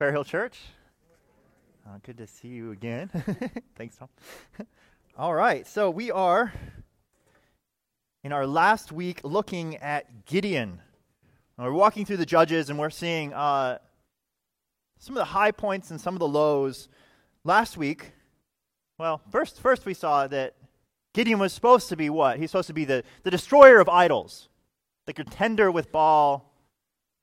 Fair Hill Church. Uh, good to see you again. Thanks, Tom. All right, so we are in our last week looking at Gideon. we're walking through the Judges and we're seeing uh, some of the high points and some of the lows. Last week, well, first, first we saw that Gideon was supposed to be what? He's supposed to be the, the destroyer of idols, the contender with Baal,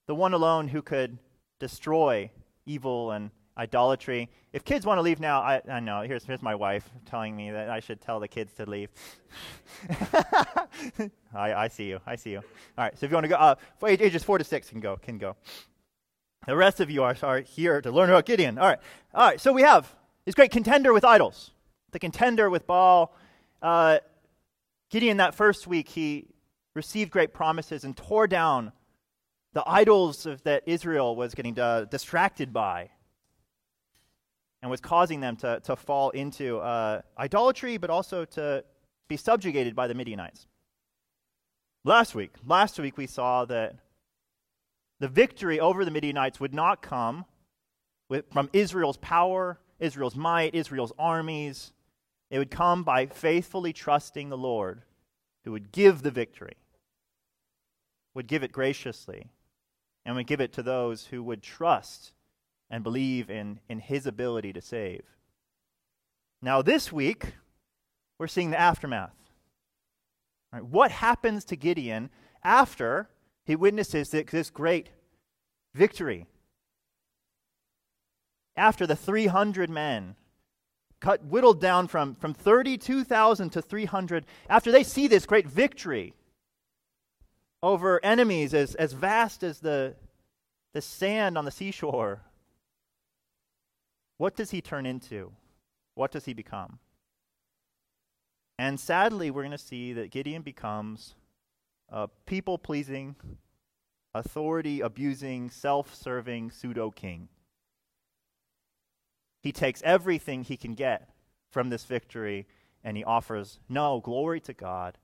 the one alone who could destroy evil and idolatry. If kids want to leave now, I, I know. Here's, here's my wife telling me that I should tell the kids to leave. I, I see you. I see you. All right. So if you want to go, uh, for ages four to six can go. Can go. The rest of you are, are here to learn about Gideon. All right. All right. So we have this great contender with idols, the contender with Baal. Uh, Gideon, that first week, he received great promises and tore down the idols of, that Israel was getting uh, distracted by and was causing them to, to fall into uh, idolatry, but also to be subjugated by the Midianites. Last week, last week we saw that the victory over the Midianites would not come with, from Israel's power, Israel's might, Israel's armies. It would come by faithfully trusting the Lord, who would give the victory, would give it graciously, and we give it to those who would trust and believe in, in his ability to save. Now, this week, we're seeing the aftermath. Right, what happens to Gideon after he witnesses this great victory? After the 300 men cut whittled down from, from 32,000 to 300, after they see this great victory, over enemies as, as vast as the, the sand on the seashore, what does he turn into? What does he become? And sadly, we're going to see that Gideon becomes a people pleasing, authority abusing, self serving pseudo king. He takes everything he can get from this victory and he offers no glory to God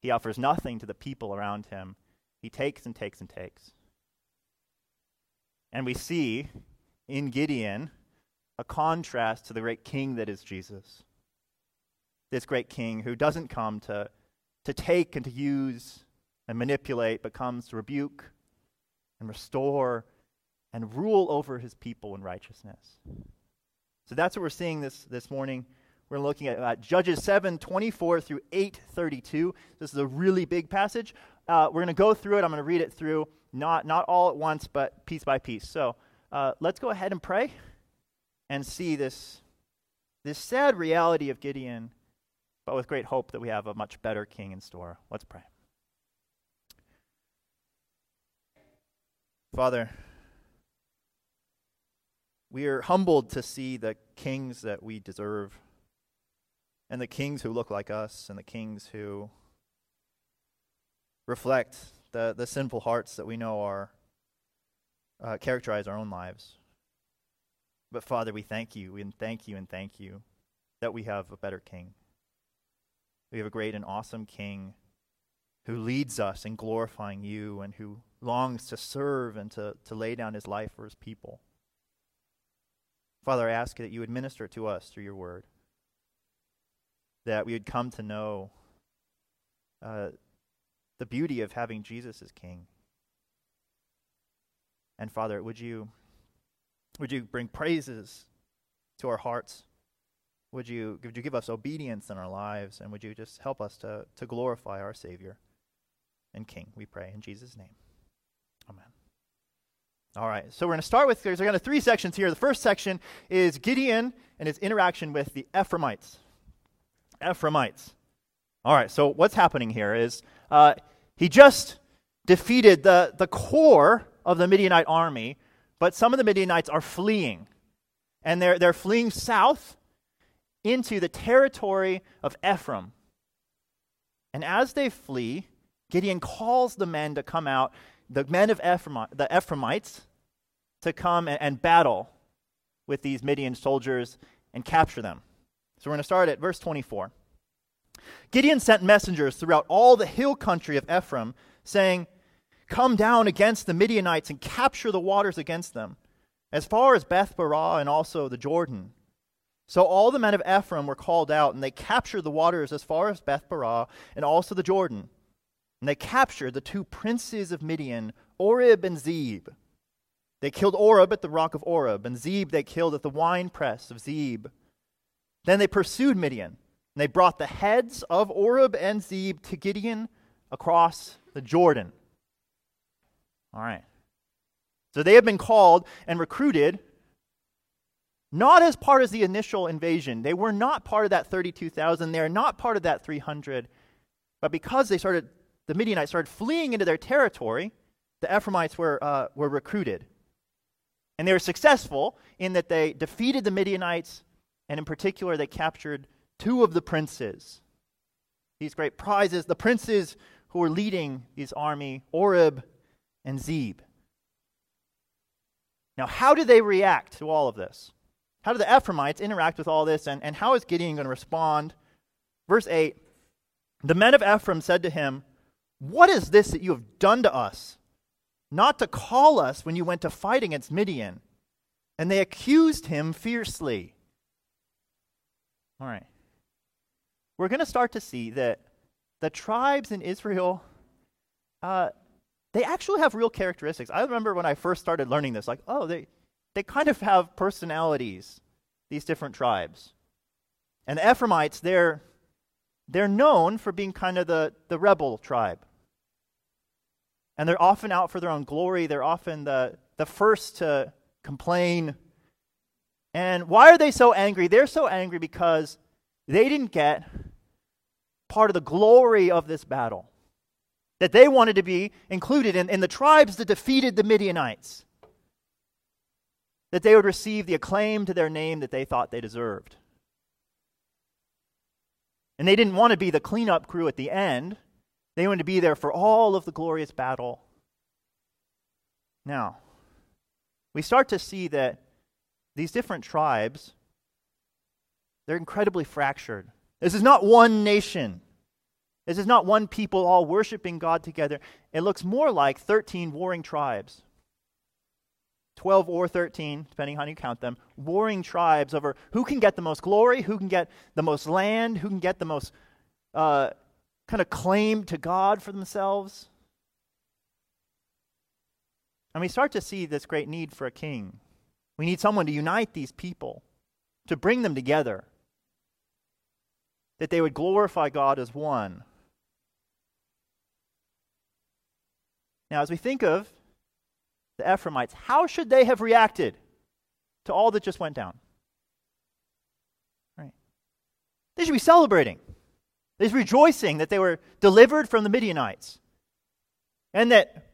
he offers nothing to the people around him. He takes and takes and takes. And we see in Gideon a contrast to the great king that is Jesus. This great king who doesn't come to, to take and to use and manipulate, but comes to rebuke and restore and rule over his people in righteousness. So that's what we're seeing this, this morning. We're looking at uh, Judges 7 24 through 8 32. This is a really big passage. Uh, we're going to go through it. I'm going to read it through, not, not all at once, but piece by piece. So uh, let's go ahead and pray and see this, this sad reality of Gideon, but with great hope that we have a much better king in store. Let's pray. Father, we are humbled to see the kings that we deserve and the kings who look like us, and the kings who reflect the, the sinful hearts that we know are uh, characterize our own lives. But Father, we thank you and thank you and thank you that we have a better king. We have a great and awesome king who leads us in glorifying you and who longs to serve and to, to lay down his life for his people. Father, I ask that you administer minister to us through your word that we would come to know uh, the beauty of having Jesus as King. And Father, would you would you bring praises to our hearts? Would you would you give us obedience in our lives, and would you just help us to to glorify our Savior and King? We pray in Jesus' name. Amen. All right, so we're going to start with there's kind of three sections here. The first section is Gideon and his interaction with the Ephraimites. Ephraimites. All right, so what's happening here is uh, he just defeated the, the core of the Midianite army, but some of the Midianites are fleeing. And they're, they're fleeing south into the territory of Ephraim. And as they flee, Gideon calls the men to come out, the men of Ephraim, the Ephraimites, to come and, and battle with these Midian soldiers and capture them. So we're going to start at verse 24. Gideon sent messengers throughout all the hill country of Ephraim, saying, Come down against the Midianites and capture the waters against them. as far as Beth Barah and also the Jordan. So all the men of Ephraim were called out, and they captured the waters as far as Beth Barah and also the Jordan. And they captured the two princes of Midian, Oreb and Zeeb. They killed Oreb at the rock of Oreb, and Zeeb they killed at the winepress of Zeeb. Then they pursued Midian, and they brought the heads of Oreb and Zeeb to Gideon across the Jordan. All right. So they have been called and recruited not as part of the initial invasion. They were not part of that 32,000. They are not part of that 300. But because they started, the Midianites started fleeing into their territory, the Ephraimites were, uh, were recruited. And they were successful in that they defeated the Midianites, and in particular, they captured two of the princes. These great prizes, the princes who were leading his army, Oreb and Zeeb. Now, how do they react to all of this? How do the Ephraimites interact with all this, and, and how is Gideon going to respond? Verse 8 The men of Ephraim said to him, What is this that you have done to us? Not to call us when you went to fight against Midian. And they accused him fiercely. All right. We're going to start to see that the tribes in Israel, uh, they actually have real characteristics. I remember when I first started learning this, like, oh, they, they kind of have personalities, these different tribes. And the Ephraimites, they're, they're known for being kind of the, the rebel tribe. And they're often out for their own glory. They're often the, the first to complain. And why are they so angry? They're so angry because they didn't get part of the glory of this battle. That they wanted to be included in, in the tribes that defeated the Midianites that they would receive the acclaim to their name that they thought they deserved. And they didn't want to be the cleanup crew at the end, they wanted to be there for all of the glorious battle. Now, we start to see that these different tribes they're incredibly fractured. This is not one nation. This is not one people all worshiping God together. It looks more like 13 warring tribes. 12 or 13, depending on how you count them, warring tribes over who can get the most glory, who can get the most land, who can get the most uh, kind of claim to God for themselves. And we start to see this great need for a king. We need someone to unite these people, to bring them together, that they would glorify God as one. Now, as we think of the Ephraimites, how should they have reacted to all that just went down? Right. They should be celebrating. They should be rejoicing that they were delivered from the Midianites. And that,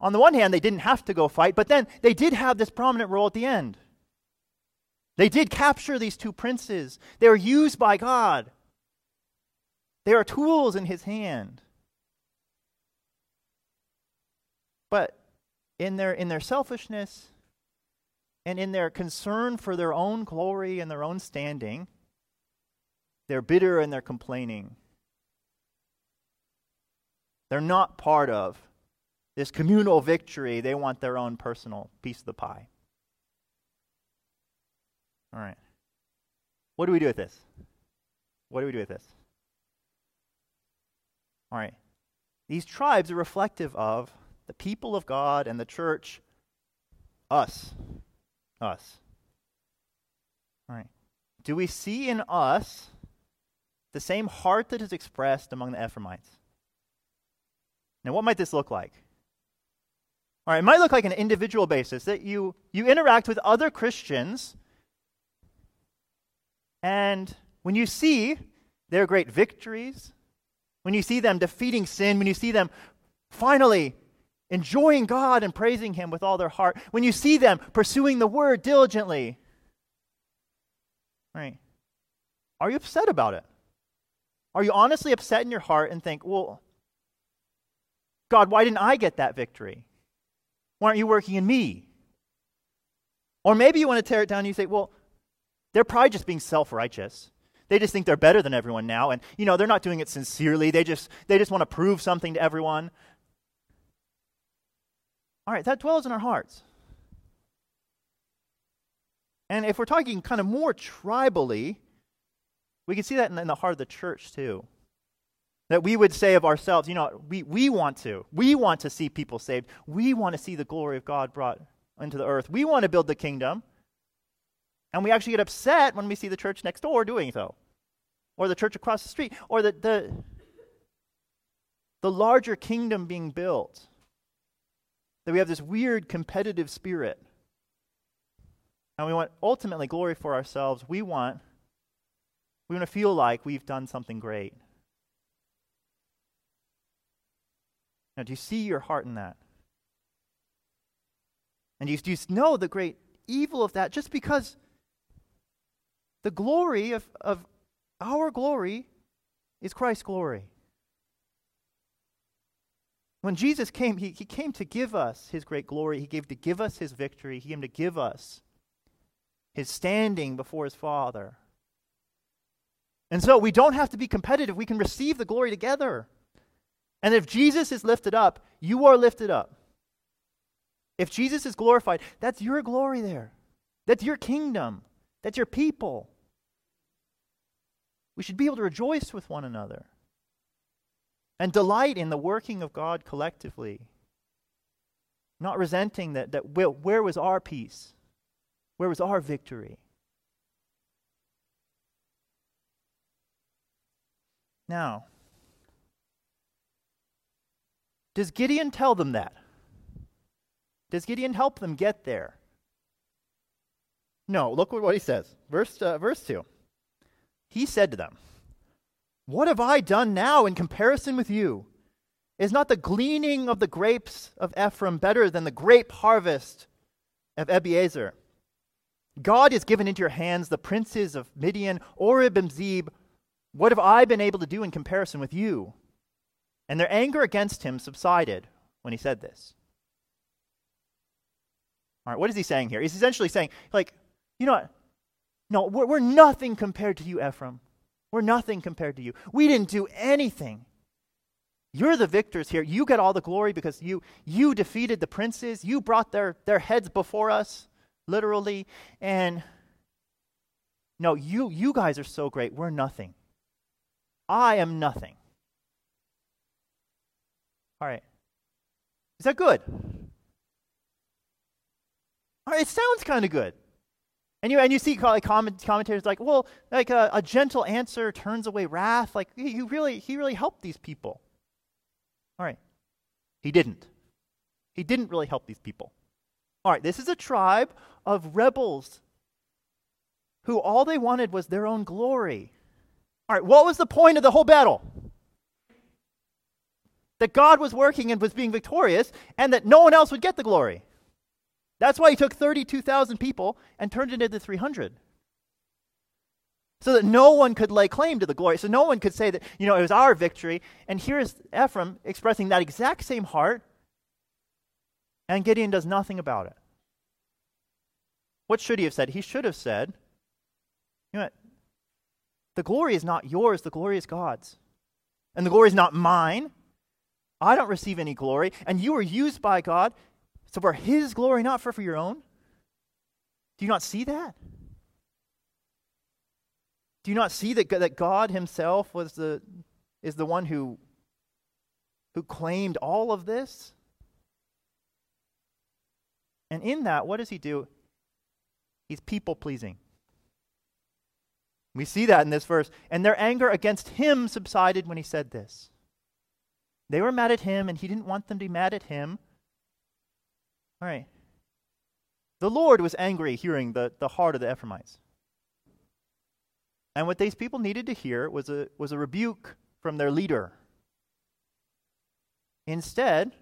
on the one hand, they didn't have to go fight, but then they did have this prominent role at the end. They did capture these two princes. They were used by God. They are tools in his hand. But in their, in their selfishness and in their concern for their own glory and their own standing, they're bitter and they're complaining. They're not part of this communal victory. They want their own personal piece of the pie. All right. What do we do with this? What do we do with this? All right. These tribes are reflective of the people of God and the church, us. Us. All right. Do we see in us the same heart that is expressed among the Ephraimites? Now, what might this look like? All right, it might look like an individual basis that you, you interact with other Christians, and when you see their great victories, when you see them defeating sin, when you see them finally enjoying God and praising Him with all their heart, when you see them pursuing the Word diligently, right? Are you upset about it? Are you honestly upset in your heart and think, well, God, why didn't I get that victory? Why aren't you working in me? Or maybe you want to tear it down and you say, well, they're probably just being self righteous. They just think they're better than everyone now. And, you know, they're not doing it sincerely. They just, they just want to prove something to everyone. All right, that dwells in our hearts. And if we're talking kind of more tribally, we can see that in, in the heart of the church too. That we would say of ourselves, you know, we, we want to. We want to see people saved. We want to see the glory of God brought into the earth. We want to build the kingdom. And we actually get upset when we see the church next door doing so, or the church across the street, or the, the, the larger kingdom being built. That we have this weird competitive spirit. And we want ultimately glory for ourselves. We want we want to feel like we've done something great. Now, do you see your heart in that? And do you, do you know the great evil of that just because the glory of, of our glory is Christ's glory? When Jesus came, he, he came to give us his great glory. He came to give us his victory. He came to give us his standing before his Father. And so we don't have to be competitive. We can receive the glory together. And if Jesus is lifted up, you are lifted up. If Jesus is glorified, that's your glory there. That's your kingdom. That's your people. We should be able to rejoice with one another and delight in the working of God collectively. Not resenting that, that where was our peace? Where was our victory? Now, does Gideon tell them that? Does Gideon help them get there? No, look what he says. Verse, uh, verse 2. He said to them, What have I done now in comparison with you? Is not the gleaning of the grapes of Ephraim better than the grape harvest of Abiezer? God has given into your hands the princes of Midian, Oreb and Zeeb. What have I been able to do in comparison with you? And their anger against him subsided when he said this. All right, what is he saying here? He's essentially saying, like, you know what? No, we're, we're nothing compared to you, Ephraim. We're nothing compared to you. We didn't do anything. You're the victors here. You get all the glory because you you defeated the princes. You brought their, their heads before us, literally. And no, you you guys are so great. We're nothing. I am nothing. All right. Is that good? All right, it sounds kind of good. And you, and you see like comment, commentators like, well, like a, a, gentle answer turns away wrath. Like he really, he really helped these people. All right, he didn't. He didn't really help these people. All right, this is a tribe of rebels who all they wanted was their own glory. All right, what was the point of the whole battle? That God was working and was being victorious, and that no one else would get the glory. That's why he took 32,000 people and turned it into 300. So that no one could lay claim to the glory. So no one could say that, you know, it was our victory. And here's Ephraim expressing that exact same heart, and Gideon does nothing about it. What should he have said? He should have said, you know what? The glory is not yours, the glory is God's. And the glory is not mine. I don't receive any glory. And you were used by God so for His glory, not for, for your own. Do you not see that? Do you not see that, that God Himself was the, is the one who, who claimed all of this? And in that, what does He do? He's people pleasing. We see that in this verse. And their anger against him subsided when he said this. They were mad at him, and he didn't want them to be mad at him. All right. The Lord was angry hearing the, the heart of the Ephraimites. And what these people needed to hear was a, was a rebuke from their leader. Instead,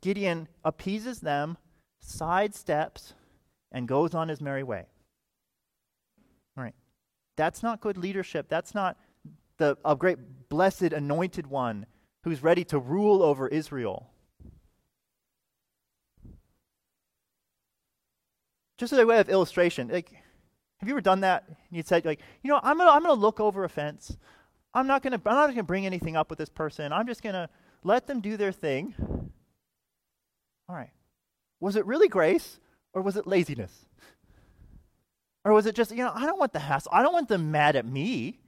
Gideon appeases them, sidesteps, and goes on his merry way. All right. That's not good leadership. That's not the a great blessed anointed one who's ready to rule over Israel. Just as a way of illustration, like, have you ever done that? You'd say, like, you know, I'm gonna, I'm gonna look over a fence. I'm not gonna, I'm not gonna bring anything up with this person. I'm just gonna let them do their thing. All right. Was it really grace or was it laziness? Or was it just, you know, I don't want the hassle. I don't want them mad at me.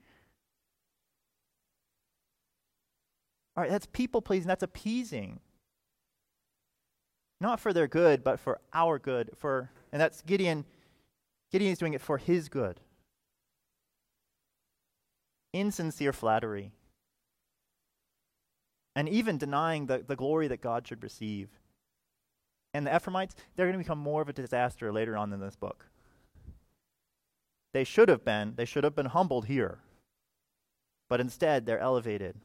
All right, that's people pleasing, that's appeasing. Not for their good, but for our good. For and that's Gideon. Gideon is doing it for his good. Insincere flattery. And even denying the, the glory that God should receive. And the Ephraimites, they're going to become more of a disaster later on in this book. They should have been, they should have been humbled here. But instead, they're elevated.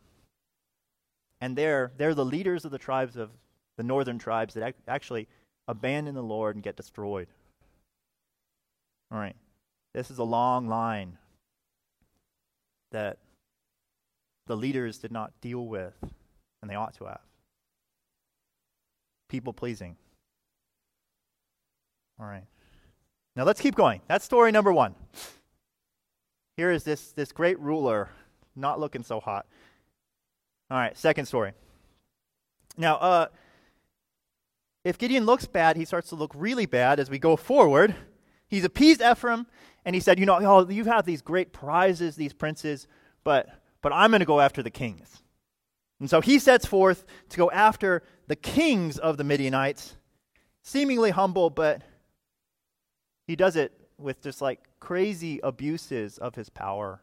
And they're, they're the leaders of the tribes of the northern tribes that ac- actually abandon the Lord and get destroyed. All right. This is a long line that the leaders did not deal with, and they ought to have. People pleasing. All right. Now let's keep going. That's story number one. Here is this, this great ruler not looking so hot. All right, second story. Now, uh, if Gideon looks bad, he starts to look really bad as we go forward. He's appeased Ephraim, and he said, You know, oh, you have these great prizes, these princes, but, but I'm going to go after the kings. And so he sets forth to go after the kings of the Midianites, seemingly humble, but he does it with just like crazy abuses of his power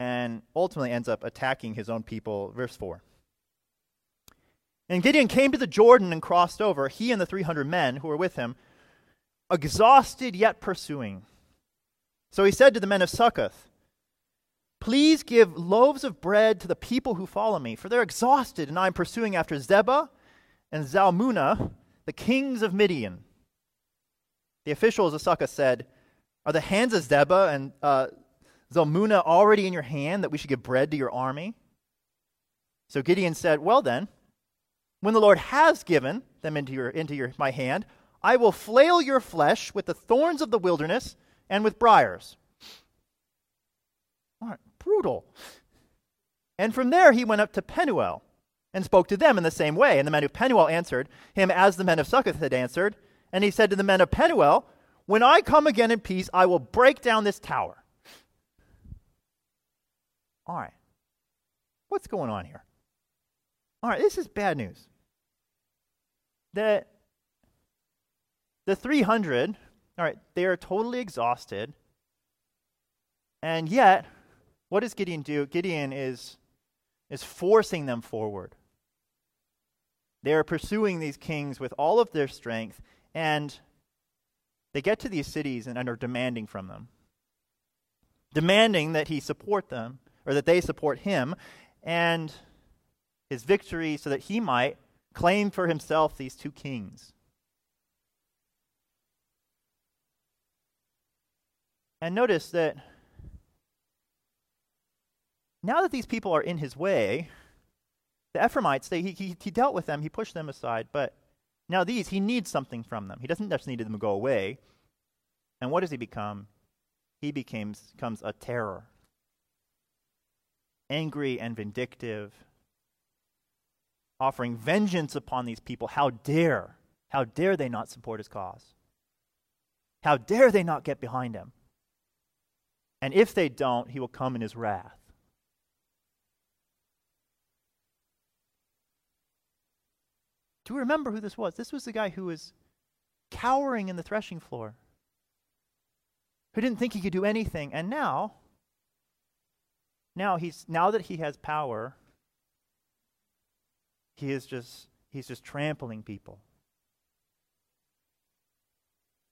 and ultimately ends up attacking his own people. Verse 4. And Gideon came to the Jordan and crossed over, he and the 300 men who were with him, exhausted yet pursuing. So he said to the men of Succoth, Please give loaves of bread to the people who follow me, for they're exhausted, and I am pursuing after Zebah and Zalmunna, the kings of Midian. The officials of Succoth said, Are the hands of Zebah and uh, Zalmunna already in your hand that we should give bread to your army? So Gideon said, Well then, when the Lord has given them into, your, into your, my hand, I will flail your flesh with the thorns of the wilderness and with briars. Right, brutal. And from there he went up to Penuel and spoke to them in the same way. And the men of Penuel answered him as the men of Succoth had answered. And he said to the men of Penuel, When I come again in peace, I will break down this tower. All right. What's going on here? All right, this is bad news that the 300, all right, they are totally exhausted. And yet, what does Gideon do? Gideon is, is forcing them forward. They are pursuing these kings with all of their strength, and they get to these cities and, and are demanding from them. Demanding that he support them, or that they support him, and his victory so that he might claim for himself these two kings. And notice that now that these people are in his way, the Ephraimites, they, he, he, he dealt with them, he pushed them aside, but now these, he needs something from them. He doesn't just need them to go away. And what does he become? He becomes, becomes a terror. Angry and vindictive, offering vengeance upon these people. How dare, how dare they not support his cause? How dare they not get behind him? And if they don't, he will come in his wrath. Do you remember who this was? This was the guy who was cowering in the threshing floor, who didn't think he could do anything. And now, now he's now that he has power, he is just he's just trampling people.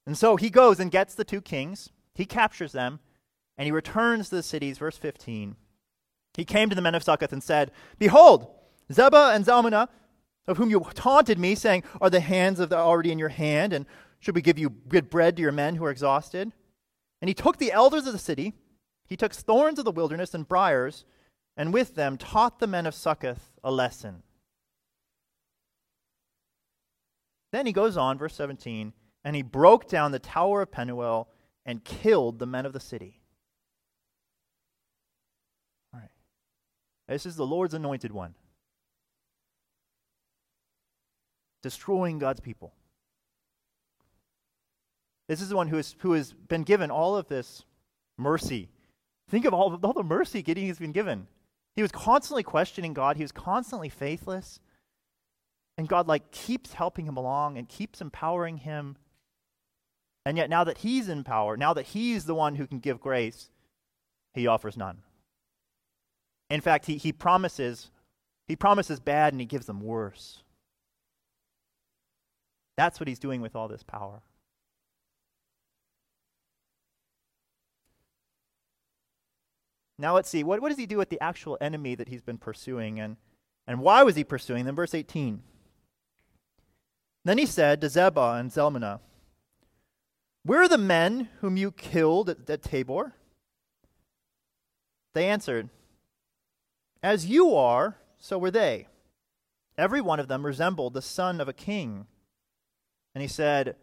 And so he goes and gets the two kings, he captures them, and he returns to the cities, verse 15. He came to the men of Succoth and said, Behold, Zebah and Zalmunna, of whom you taunted me, saying, Are the hands of the already in your hand? And should we give you good bread to your men who are exhausted? And he took the elders of the city, he took thorns of the wilderness and briars, and with them taught the men of Succoth a lesson. Then he goes on, verse 17, and he broke down the tower of Penuel and killed the men of the city. All right. This is the Lord's anointed one. Destroying God's people. This is the one who, is, who has been given all of this mercy. Think of all, all the mercy Gideon has been given. He was constantly questioning God, he was constantly faithless. And God like keeps helping him along and keeps empowering him. And yet now that he's in power, now that he's the one who can give grace, he offers none. In fact, he, he promises he promises bad and he gives them worse. That's what he's doing with all this power. Now let's see, what, what does he do with the actual enemy that he's been pursuing? And, and why was he pursuing them? Verse 18. Then he said to Zebah and Zalmunna, Where are the men whom you killed at, at Tabor? They answered, As you are, so were they. Every one of them resembled the son of a king. And he said,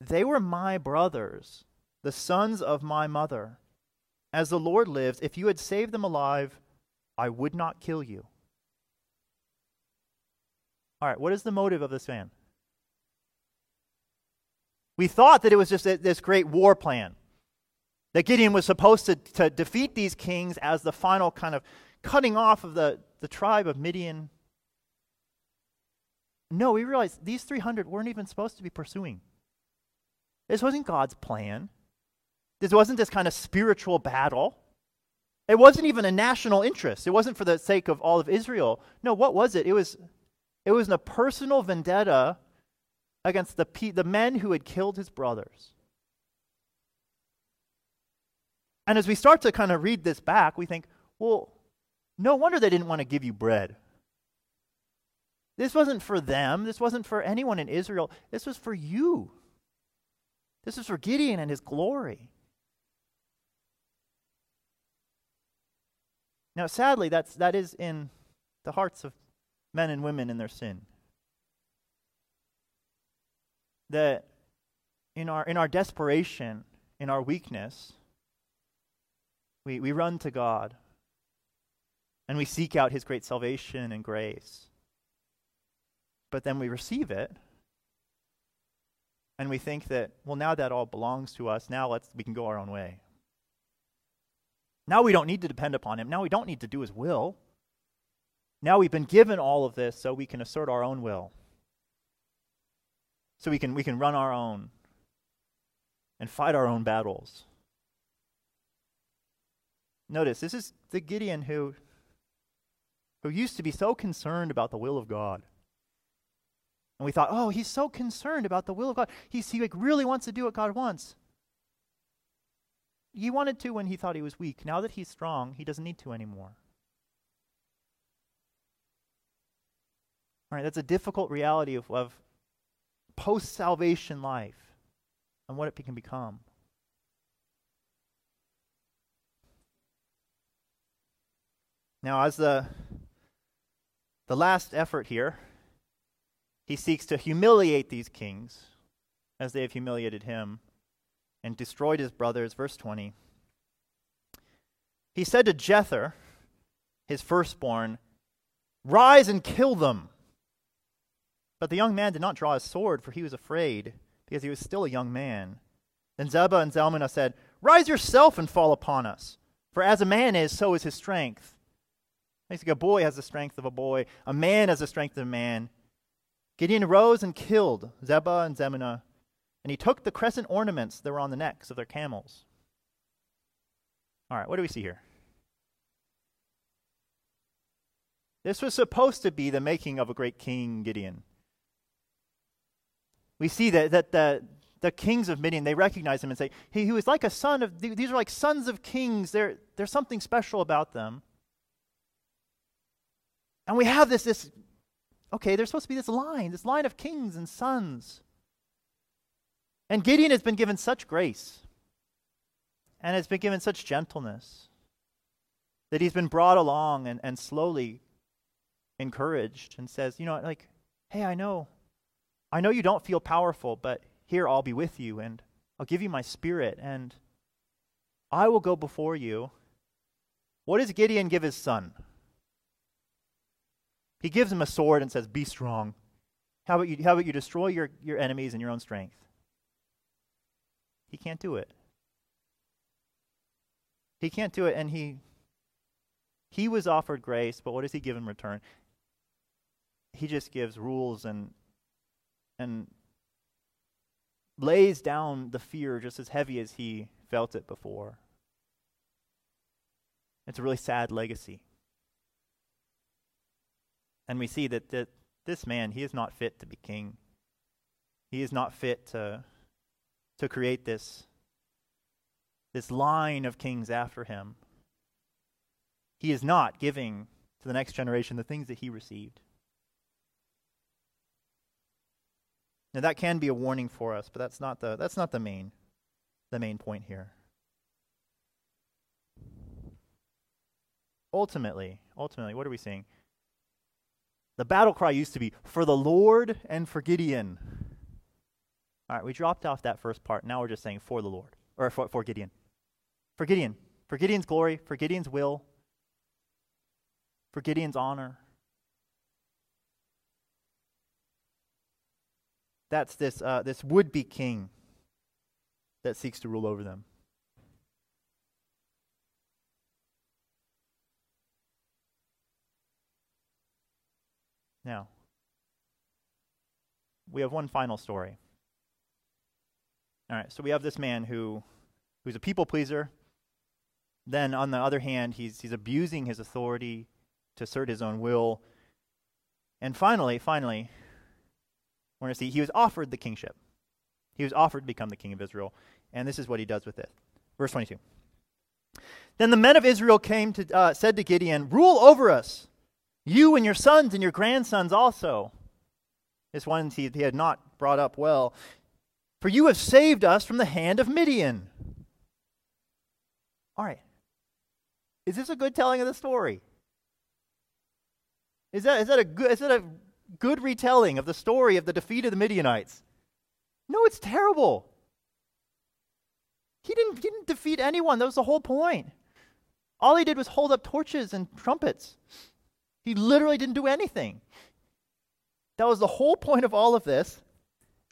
They were my brothers, the sons of my mother. As the Lord lives, if you had saved them alive, I would not kill you. All right, what is the motive of this man? We thought that it was just this great war plan. That Gideon was supposed to, to defeat these kings as the final kind of cutting off of the, the tribe of Midian. No, we realized these 300 weren't even supposed to be pursuing. This wasn't God's plan. This wasn't this kind of spiritual battle. It wasn't even a national interest. It wasn't for the sake of all of Israel. No, what was it? It was it was a personal vendetta against the pe- the men who had killed his brothers. And as we start to kind of read this back, we think, well, no wonder they didn't want to give you bread. This wasn't for them. This wasn't for anyone in Israel. This was for you. This was for Gideon and his glory. Now, sadly, that's, that is in the hearts of men and women in their sin. That in our, in our desperation, in our weakness, we, we run to God and we seek out His great salvation and grace. But then we receive it and we think that, well, now that all belongs to us, now let's, we can go our own way. Now we don't need to depend upon Him. Now we don't need to do His will. Now we've been given all of this so we can assert our own will. So we can, we can run our own and fight our own battles. Notice, this is the Gideon who, who used to be so concerned about the will of God. And we thought, oh, he's so concerned about the will of God. He's, he like really wants to do what God wants. He wanted to when he thought he was weak. Now that he's strong, he doesn't need to anymore. All right, that's a difficult reality of, of post salvation life and what it can become. Now, as the, the last effort here, he seeks to humiliate these kings as they have humiliated him and destroyed his brothers. Verse 20. He said to Jether, his firstborn, Rise and kill them. But the young man did not draw his sword, for he was afraid, because he was still a young man. Then Zebah and Zalmunna said, Rise yourself and fall upon us, for as a man is, so is his strength. Basically, a boy has the strength of a boy, a man has the strength of a man. Gideon rose and killed Zebah and Zalmunna and he took the crescent ornaments that were on the necks of their camels. All right, what do we see here? This was supposed to be the making of a great king, Gideon. We see that, that the, the kings of Midian, they recognize him and say, he, he was like a son of, these are like sons of kings. There, there's something special about them. And we have this, this, okay, there's supposed to be this line, this line of kings and sons. And Gideon has been given such grace and has been given such gentleness that he's been brought along and, and slowly encouraged and says, you know, like, hey, I know, I know you don't feel powerful, but here I'll be with you and I'll give you my spirit and I will go before you. What does Gideon give his son? He gives him a sword and says, Be strong. How about you, how about you destroy your, your enemies in your own strength? He can't do it. He can't do it, and he he was offered grace, but what does he give in return? He just gives rules and and lays down the fear just as heavy as he felt it before. It's a really sad legacy. And we see that, that this man, he is not fit to be king. He is not fit to, to create this, this line of kings after him. He is not giving to the next generation the things that he received. Now that can be a warning for us, but that's not the that's not the main the main point here. Ultimately, ultimately, what are we seeing? The battle cry used to be for the Lord and for Gideon. All right, we dropped off that first part. Now we're just saying for the Lord or for, for Gideon. For Gideon. For Gideon's glory, for Gideon's will, for Gideon's honor. That's this, uh, this would be king that seeks to rule over them. Now, we have one final story. All right, so we have this man who who's a people pleaser. Then on the other hand, he's he's abusing his authority to assert his own will. And finally, finally, we're going to see he was offered the kingship. He was offered to become the king of Israel. And this is what he does with it. Verse 22. Then the men of Israel came to, uh, said to Gideon, Rule over us, you and your sons and your grandsons also. This one he, he had not brought up well. For you have saved us from the hand of Midian. All right. Is this a good telling of the story? Is that, is that, a, good, is that a good retelling of the story of the defeat of the Midianites? No, it's terrible. He didn't, he didn't defeat anyone. That was the whole point. All he did was hold up torches and trumpets. He literally didn't do anything. That was the whole point of all of this.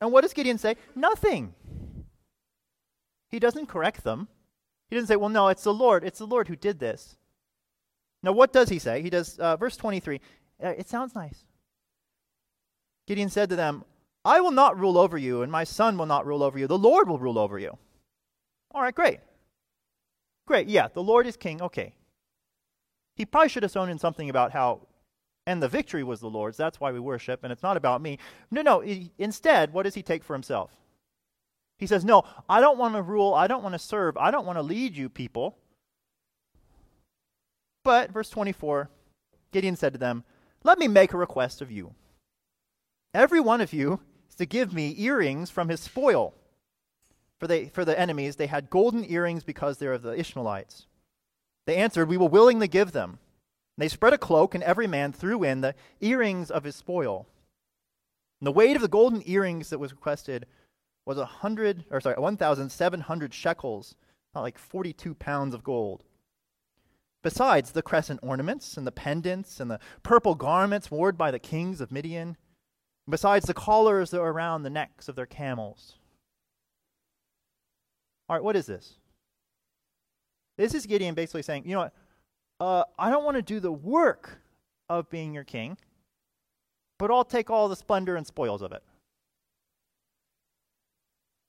And what does Gideon say? Nothing. He doesn't correct them. He doesn't say, well, no, it's the Lord. It's the Lord who did this. Now, what does he say? He does, uh, verse 23. Uh, it sounds nice. Gideon said to them, I will not rule over you, and my son will not rule over you. The Lord will rule over you. All right, great. Great, yeah, the Lord is king. Okay. He probably should have thrown in something about how, and the victory was the Lord's. That's why we worship, and it's not about me. No, no. He, instead, what does he take for himself? He says, No, I don't want to rule. I don't want to serve. I don't want to lead you people. But, verse 24, Gideon said to them, Let me make a request of you. Every one of you is to give me earrings from his spoil. For, they, for the enemies, they had golden earrings because they're of the Ishmaelites. They answered, We will willingly give them. They spread a cloak, and every man threw in the earrings of his spoil. And the weight of the golden earrings that was requested was a hundred, or sorry, one thousand seven hundred shekels, not like forty-two pounds of gold. Besides the crescent ornaments and the pendants and the purple garments worn by the kings of Midian, besides the collars that were around the necks of their camels. All right, what is this? This is Gideon basically saying, you know what? Uh, I don't want to do the work of being your king, but I'll take all the splendor and spoils of it.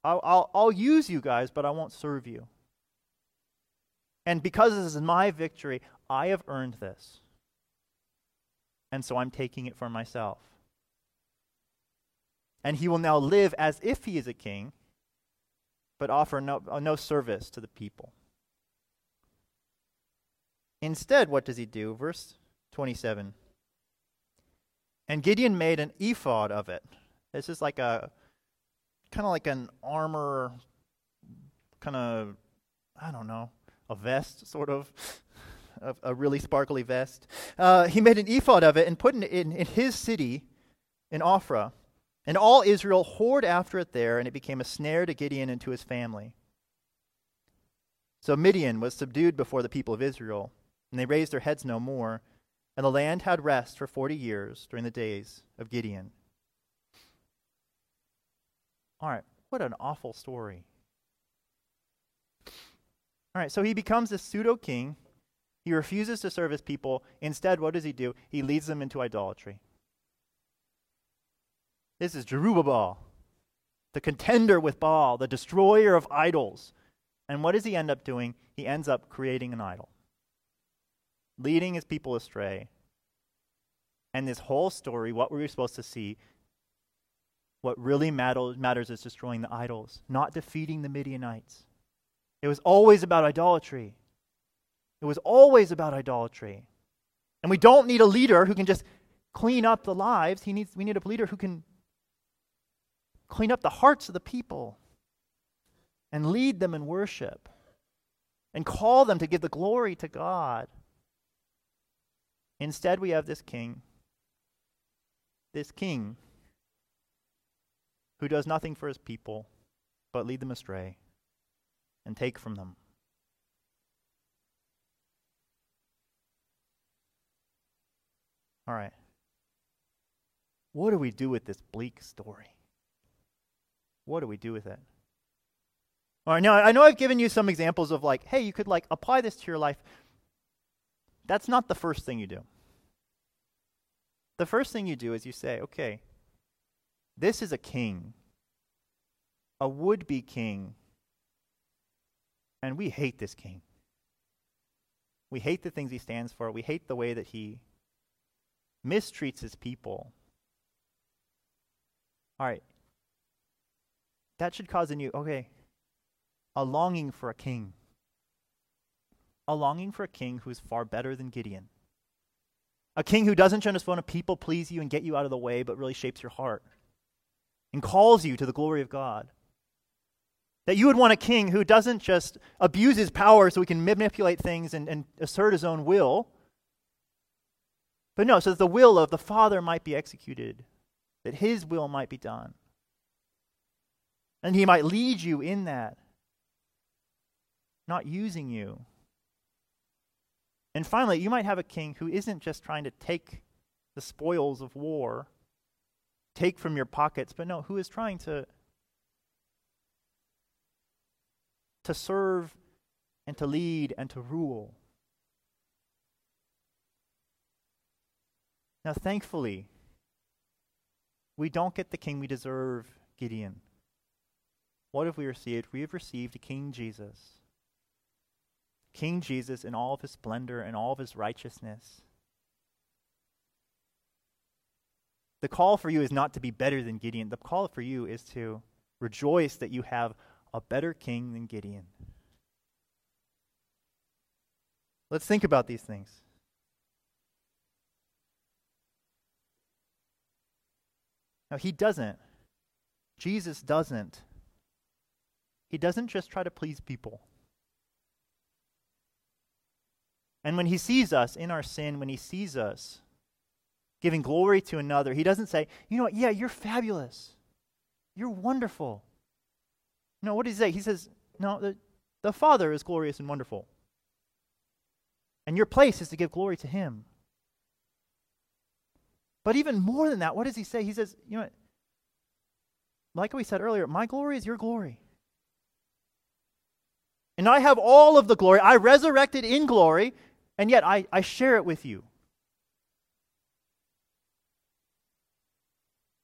I'll, I'll, I'll use you guys, but I won't serve you. And because this is my victory, I have earned this. And so I'm taking it for myself. And he will now live as if he is a king, but offer no, uh, no service to the people. Instead, what does he do? Verse 27. And Gideon made an ephod of it. This is like a kind of like an armor, kind of, I don't know, a vest, sort of, a, a really sparkly vest. Uh, he made an ephod of it and put it in, in his city, in Ophrah. And all Israel whored after it there, and it became a snare to Gideon and to his family. So Midian was subdued before the people of Israel, and they raised their heads no more, and the land had rest for forty years during the days of Gideon. All right, what an awful story. All right, so he becomes a pseudo king. He refuses to serve his people. Instead, what does he do? He leads them into idolatry. This is Jerubbaal, the contender with Baal, the destroyer of idols. And what does he end up doing? He ends up creating an idol, leading his people astray. And this whole story, what were we supposed to see? What really matters is destroying the idols, not defeating the Midianites. It was always about idolatry. It was always about idolatry. And we don't need a leader who can just clean up the lives. He needs, we need a leader who can clean up the hearts of the people and lead them in worship and call them to give the glory to God. Instead, we have this king, this king who does nothing for his people but lead them astray and take from them. All right. What do we do with this bleak story? What do we do with it? All right, now I know I've given you some examples of like, hey, you could like apply this to your life. That's not the first thing you do. The first thing you do is you say, okay, this is a king, a would be king, and we hate this king. We hate the things he stands for. We hate the way that he mistreats his people. All right. That should cause in you, okay, a longing for a king. A longing for a king who is far better than Gideon. A king who doesn't just want to people please you and get you out of the way, but really shapes your heart and calls you to the glory of God. That you would want a king who doesn't just abuse his power so he can manipulate things and, and assert his own will, but no, so that the will of the Father might be executed, that his will might be done. And he might lead you in that, not using you. And finally, you might have a king who isn't just trying to take the spoils of war take from your pockets, but no, who is trying to to serve and to lead and to rule. Now, thankfully, we don't get the king we deserve, Gideon. What have we received? We have received King Jesus. King Jesus in all of his splendor and all of his righteousness. The call for you is not to be better than Gideon. The call for you is to rejoice that you have a better king than Gideon. Let's think about these things. Now, he doesn't. Jesus doesn't. He doesn't just try to please people. And when he sees us in our sin, when he sees us giving glory to another. He doesn't say, you know what, yeah, you're fabulous. You're wonderful. No, what does he say? He says, no, the, the Father is glorious and wonderful. And your place is to give glory to him. But even more than that, what does he say? He says, you know what? Like we said earlier, my glory is your glory. And I have all of the glory. I resurrected in glory, and yet I, I share it with you.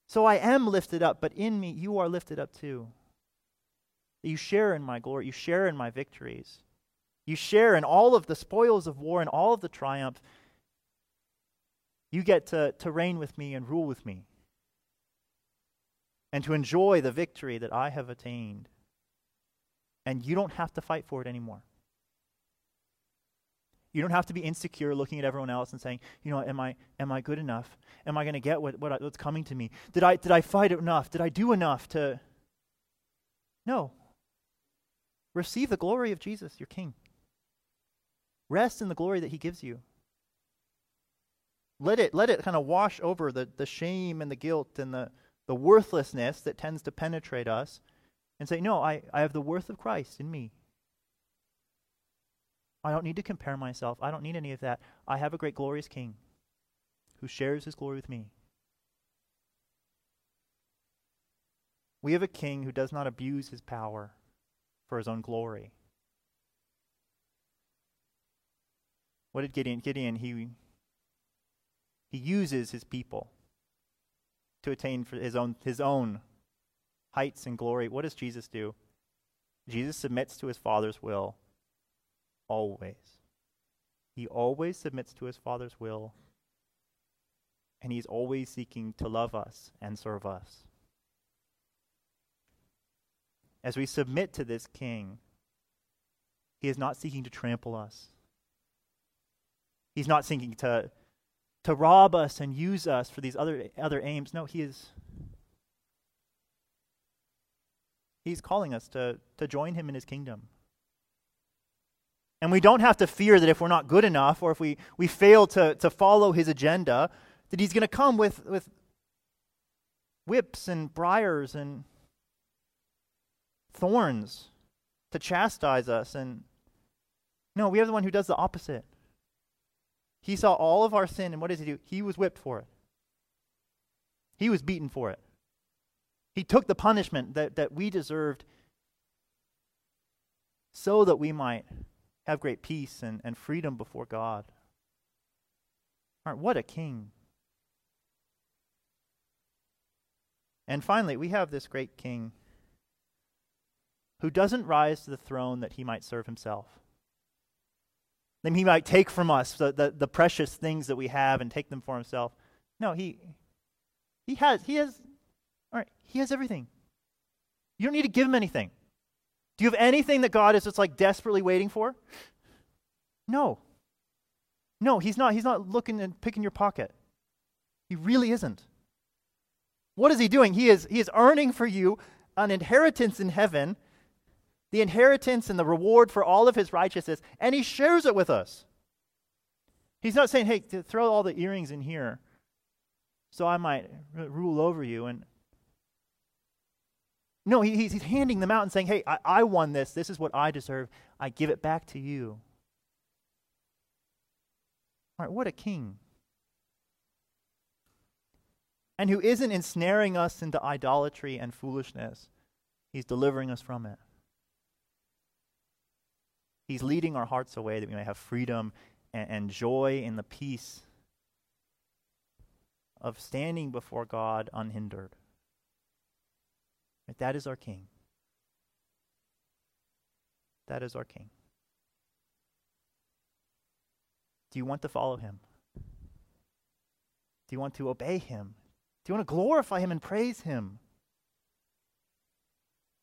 So I am lifted up, but in me you are lifted up too. You share in my glory, you share in my victories. You share in all of the spoils of war and all of the triumph. You get to, to reign with me and rule with me and to enjoy the victory that I have attained. And you don't have to fight for it anymore. You don't have to be insecure looking at everyone else and saying, you know, am I, am I good enough? Am I going to get what, what I, what's coming to me? Did I, did I fight enough? Did I do enough to. No. Receive the glory of Jesus, your King. Rest in the glory that he gives you. Let it, let it kind of wash over the, the shame and the guilt and the, the worthlessness that tends to penetrate us and say, No, I, I have the worth of Christ in me. I don't need to compare myself. I don't need any of that. I have a great, glorious King who shares his glory with me. We have a king who does not abuse his power for his own glory. What did Gideon? Gideon, he, he uses his people to attain for his own, his own heights and glory. What does Jesus do? Jesus submits to his Father's will always. He always submits to his Father's will, and he's always seeking to love us and serve us. As we submit to this King, he is not seeking to trample us. He's not seeking to, to rob us and use us for these other, other aims. No, he is He's calling us to, to join him in his kingdom. And we don't have to fear that if we're not good enough or if we, we fail to, to follow his agenda, that he's going to come with, with whips and briars and thorns to chastise us. And no, we have the one who does the opposite. He saw all of our sin, and what does he do? He was whipped for it, he was beaten for it. He took the punishment that, that we deserved so that we might have great peace and, and freedom before God. Right, what a king. And finally, we have this great king who doesn't rise to the throne that he might serve himself. Then he might take from us the, the, the, precious things that we have and take them for himself. No, he, he, has, he has all right, He has everything. You don't need to give Him anything. Do you have anything that God is just like desperately waiting for? No. No, He's not. He's not looking and picking your pocket. He really isn't. What is He doing? He is, he is earning for you an inheritance in heaven, the inheritance and the reward for all of His righteousness, and He shares it with us. He's not saying, hey, throw all the earrings in here so I might rule over you. And no, he, he's, he's handing them out and saying, hey, I, I won this. This is what I deserve. I give it back to you. All right, what a king. And who isn't ensnaring us into idolatry and foolishness, he's delivering us from it. He's leading our hearts away that we may have freedom and, and joy in the peace of standing before God unhindered. Right? That is our King. That is our King. Do you want to follow him? Do you want to obey him? Do you want to glorify him and praise him?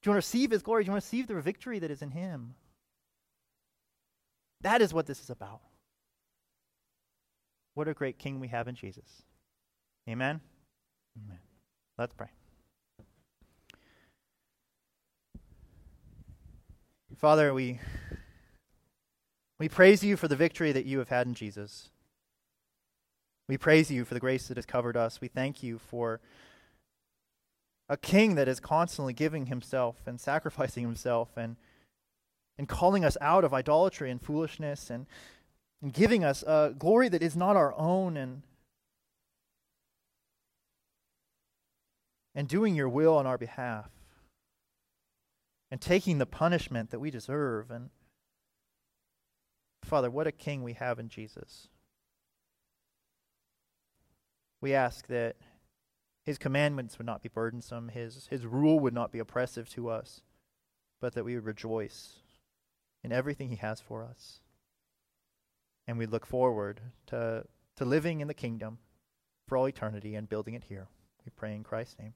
Do you want to receive his glory? Do you want to receive the victory that is in him? That is what this is about. What a great king we have in Jesus. Amen? Amen. Let's pray. Father, we, we praise you for the victory that you have had in Jesus. We praise you for the grace that has covered us. We thank you for a king that is constantly giving himself and sacrificing himself and, and calling us out of idolatry and foolishness and, and giving us a glory that is not our own and, and doing your will on our behalf and taking the punishment that we deserve. And Father, what a king we have in Jesus. We ask that his commandments would not be burdensome, his, his rule would not be oppressive to us, but that we would rejoice in everything he has for us. And we look forward to, to living in the kingdom for all eternity and building it here. We pray in Christ's name.